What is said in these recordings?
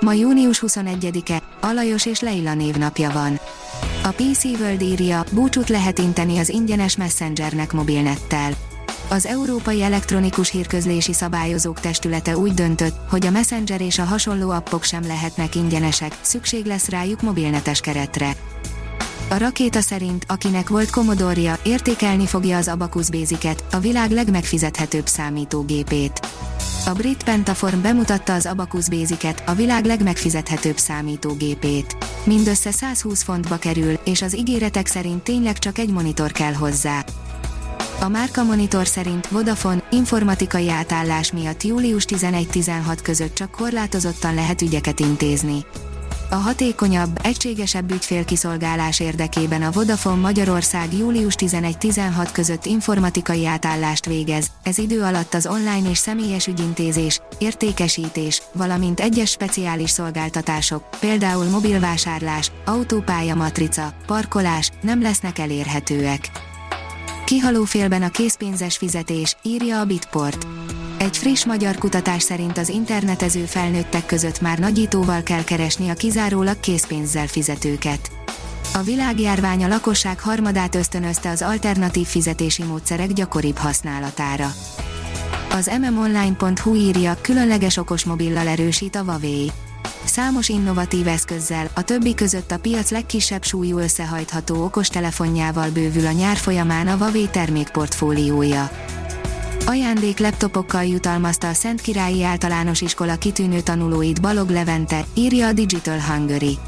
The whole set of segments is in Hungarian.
Ma június 21-e, Alajos és Leila névnapja van. A PC World írja, búcsút lehet inteni az ingyenes Messengernek mobilnettel. Az Európai Elektronikus Hírközlési Szabályozók Testülete úgy döntött, hogy a Messenger és a hasonló appok sem lehetnek ingyenesek, szükség lesz rájuk mobilnetes keretre. A rakéta szerint, akinek volt Commodore-ja, értékelni fogja az Abacus Basic-et, a világ legmegfizethetőbb számítógépét. A brit Pentaform bemutatta az Abacus Basic-et, a világ legmegfizethetőbb számítógépét. Mindössze 120 fontba kerül, és az ígéretek szerint tényleg csak egy monitor kell hozzá. A Márka Monitor szerint Vodafone informatikai átállás miatt július 11-16 között csak korlátozottan lehet ügyeket intézni. A hatékonyabb, egységesebb ügyfélkiszolgálás érdekében a Vodafone Magyarország július 11-16 között informatikai átállást végez, ez idő alatt az online és személyes ügyintézés, értékesítés, valamint egyes speciális szolgáltatások, például mobilvásárlás, autópálya matrica, parkolás nem lesznek elérhetőek. Kihaló félben a készpénzes fizetés, írja a Bitport. Egy friss magyar kutatás szerint az internetező felnőttek között már nagyítóval kell keresni a kizárólag készpénzzel fizetőket. A világjárvány a lakosság harmadát ösztönözte az alternatív fizetési módszerek gyakoribb használatára. Az mmonline.hu írja, különleges okosmobillal erősít a Huawei. Számos innovatív eszközzel, a többi között a piac legkisebb súlyú összehajtható okostelefonjával bővül a nyár folyamán a Huawei termékportfóliója. Ajándék laptopokkal jutalmazta a Szent Királyi Általános Iskola kitűnő tanulóit Balog Levente, írja a Digital Hungary.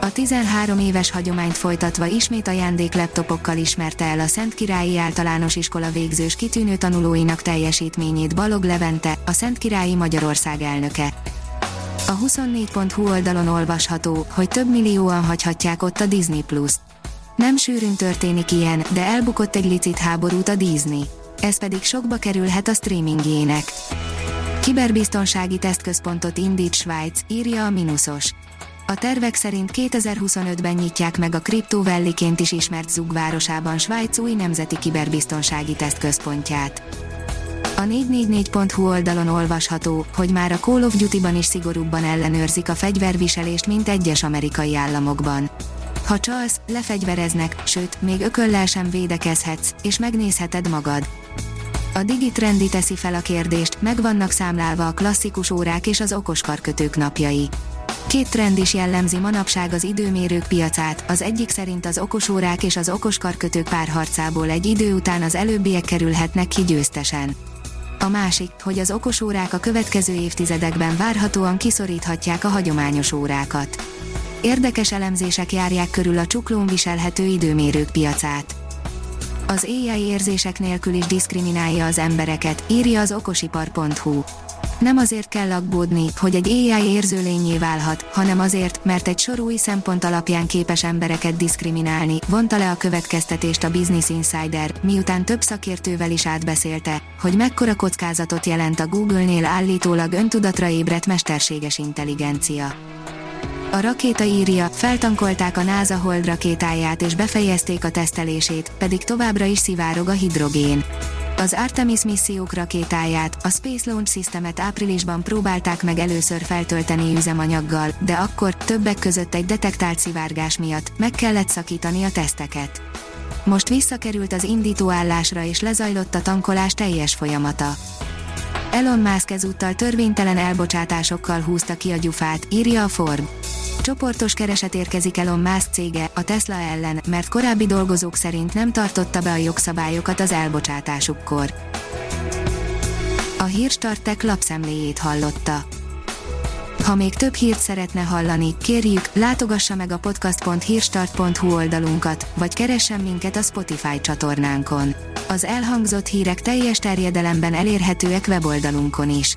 A 13 éves hagyományt folytatva ismét ajándék laptopokkal ismerte el a Szent Királyi Általános Iskola végzős kitűnő tanulóinak teljesítményét Balog Levente, a Szent Királyi Magyarország elnöke. A 24.hu oldalon olvasható, hogy több millióan hagyhatják ott a Disney Plus-t. Nem sűrűn történik ilyen, de elbukott egy licit háborút a Disney ez pedig sokba kerülhet a streamingjének. Kiberbiztonsági tesztközpontot indít Svájc, írja a Minusos. A tervek szerint 2025-ben nyitják meg a kriptóvelliként is ismert Zug városában Svájc új nemzeti kiberbiztonsági tesztközpontját. A 444.hu oldalon olvasható, hogy már a Call of Duty-ban is szigorúbban ellenőrzik a fegyverviselést, mint egyes amerikai államokban. Ha csalsz, lefegyvereznek, sőt, még ököllel sem védekezhetsz, és megnézheted magad. A Digitrendi teszi fel a kérdést, meg vannak számlálva a klasszikus órák és az okoskarkötők napjai. Két trend is jellemzi manapság az időmérők piacát, az egyik szerint az okosórák és az okoskarkötők párharcából egy idő után az előbbiek kerülhetnek ki győztesen. A másik, hogy az okosórák a következő évtizedekben várhatóan kiszoríthatják a hagyományos órákat. Érdekes elemzések járják körül a csuklón viselhető időmérők piacát. Az AI érzések nélkül is diszkriminálja az embereket, írja az okosipar.hu. Nem azért kell aggódni, hogy egy AI érzőlényé válhat, hanem azért, mert egy sor új szempont alapján képes embereket diszkriminálni, vonta le a következtetést a Business Insider, miután több szakértővel is átbeszélte, hogy mekkora kockázatot jelent a Google-nél állítólag öntudatra ébredt mesterséges intelligencia. A rakéta írja, feltankolták a NASA Hold rakétáját és befejezték a tesztelését, pedig továbbra is szivárog a hidrogén. Az Artemis missziók rakétáját, a Space Launch Systemet áprilisban próbálták meg először feltölteni üzemanyaggal, de akkor, többek között egy detektált szivárgás miatt, meg kellett szakítani a teszteket. Most visszakerült az indítóállásra és lezajlott a tankolás teljes folyamata. Elon Musk ezúttal törvénytelen elbocsátásokkal húzta ki a gyufát, írja a Form. Csoportos kereset érkezik Elon Musk cége, a Tesla ellen, mert korábbi dolgozók szerint nem tartotta be a jogszabályokat az elbocsátásukkor. A Hírstartek lapszemléjét hallotta. Ha még több hírt szeretne hallani, kérjük, látogassa meg a podcast.hírstart.hu oldalunkat, vagy keressen minket a Spotify csatornánkon Az elhangzott hírek teljes terjedelemben elérhetőek weboldalunkon is.